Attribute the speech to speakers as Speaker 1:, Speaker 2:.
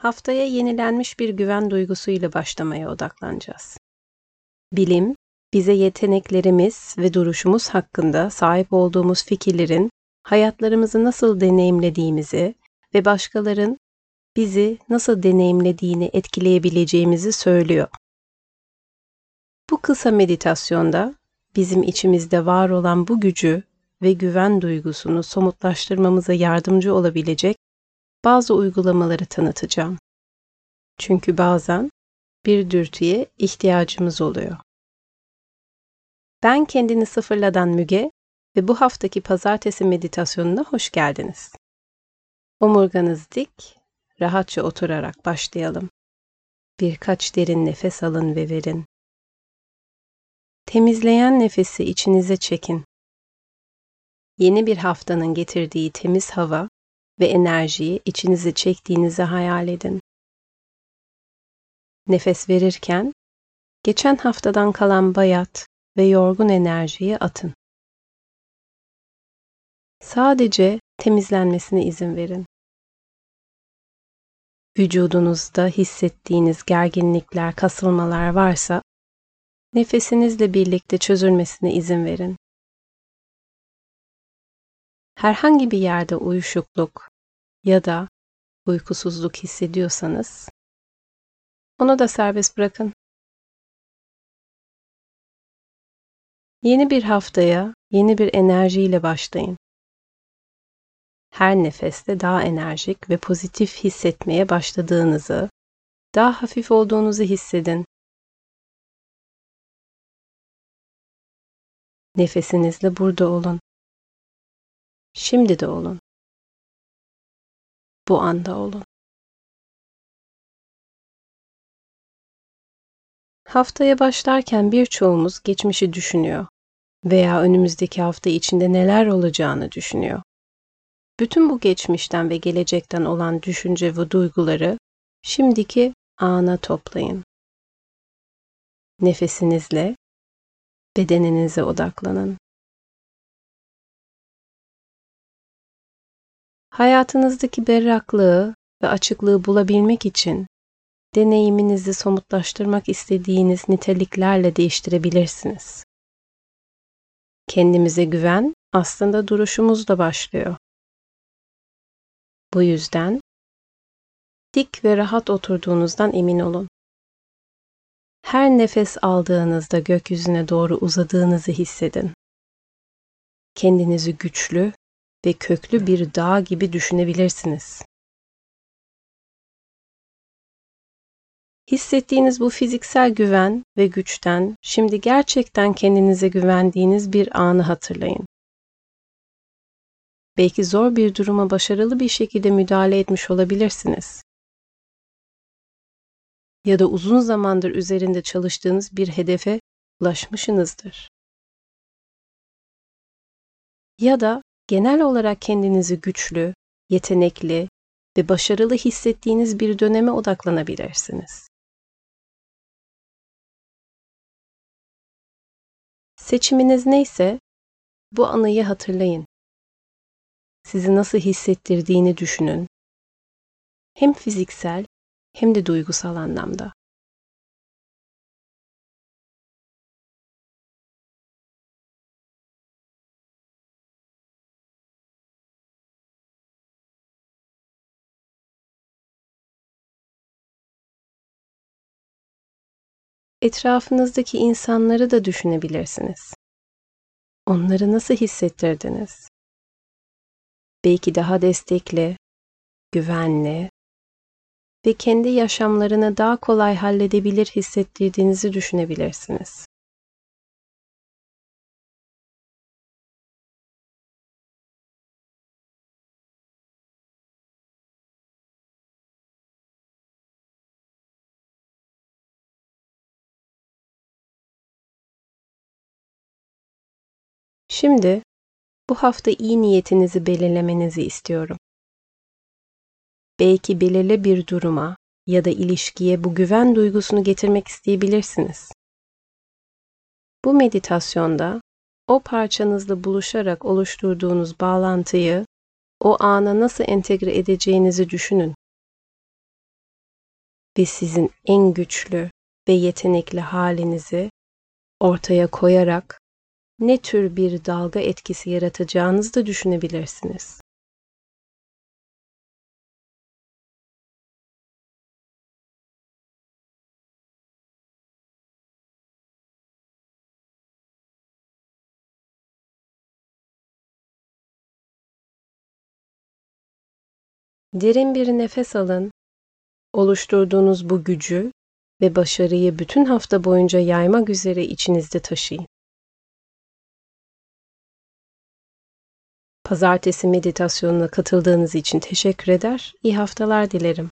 Speaker 1: Haftaya yenilenmiş bir güven duygusuyla başlamaya odaklanacağız. Bilim, bize yeteneklerimiz ve duruşumuz hakkında sahip olduğumuz fikirlerin hayatlarımızı nasıl deneyimlediğimizi ve başkaların bizi nasıl deneyimlediğini etkileyebileceğimizi söylüyor. Bu kısa meditasyonda bizim içimizde var olan bu gücü ve güven duygusunu somutlaştırmamıza yardımcı olabilecek bazı uygulamaları tanıtacağım. Çünkü bazen bir dürtüye ihtiyacımız oluyor. Ben kendini sıfırladan Müge ve bu haftaki pazartesi meditasyonuna hoş geldiniz. Omurganız dik, rahatça oturarak başlayalım. Birkaç derin nefes alın ve verin. Temizleyen nefesi içinize çekin. Yeni bir haftanın getirdiği temiz hava ve enerjiyi içinize çektiğinizi hayal edin. Nefes verirken geçen haftadan kalan bayat ve yorgun enerjiyi atın. Sadece temizlenmesine izin verin. Vücudunuzda hissettiğiniz gerginlikler, kasılmalar varsa nefesinizle birlikte çözülmesine izin verin. Herhangi bir yerde uyuşukluk ya da uykusuzluk hissediyorsanız onu da serbest bırakın. Yeni bir haftaya yeni bir enerjiyle başlayın. Her nefeste daha enerjik ve pozitif hissetmeye başladığınızı, daha hafif olduğunuzu hissedin. Nefesinizle burada olun. Şimdi de olun. Bu anda olun. Haftaya başlarken birçoğumuz geçmişi düşünüyor veya önümüzdeki hafta içinde neler olacağını düşünüyor. Bütün bu geçmişten ve gelecekten olan düşünce ve duyguları şimdiki ana toplayın. Nefesinizle bedeninize odaklanın. Hayatınızdaki berraklığı ve açıklığı bulabilmek için deneyiminizi somutlaştırmak istediğiniz niteliklerle değiştirebilirsiniz. Kendimize güven aslında duruşumuzla başlıyor. Bu yüzden dik ve rahat oturduğunuzdan emin olun. Her nefes aldığınızda gökyüzüne doğru uzadığınızı hissedin. Kendinizi güçlü ve köklü bir dağ gibi düşünebilirsiniz. Hissettiğiniz bu fiziksel güven ve güçten şimdi gerçekten kendinize güvendiğiniz bir anı hatırlayın. Belki zor bir duruma başarılı bir şekilde müdahale etmiş olabilirsiniz. Ya da uzun zamandır üzerinde çalıştığınız bir hedefe ulaşmışsınızdır. Ya da genel olarak kendinizi güçlü, yetenekli ve başarılı hissettiğiniz bir döneme odaklanabilirsiniz. Seçiminiz neyse bu anıyı hatırlayın. Sizi nasıl hissettirdiğini düşünün. Hem fiziksel hem de duygusal anlamda. Etrafınızdaki insanları da düşünebilirsiniz. Onları nasıl hissettirdiniz? Belki daha destekli, güvenli ve kendi yaşamlarını daha kolay halledebilir hissettirdiğinizi düşünebilirsiniz. Şimdi bu hafta iyi niyetinizi belirlemenizi istiyorum. Belki belirli bir duruma ya da ilişkiye bu güven duygusunu getirmek isteyebilirsiniz. Bu meditasyonda o parçanızla buluşarak oluşturduğunuz bağlantıyı o ana nasıl entegre edeceğinizi düşünün. ve sizin en güçlü ve yetenekli halinizi ortaya koyarak ne tür bir dalga etkisi yaratacağınızı da düşünebilirsiniz. Derin bir nefes alın. Oluşturduğunuz bu gücü ve başarıyı bütün hafta boyunca yaymak üzere içinizde taşıyın. Pazartesi meditasyonuna katıldığınız için teşekkür eder. İyi haftalar dilerim.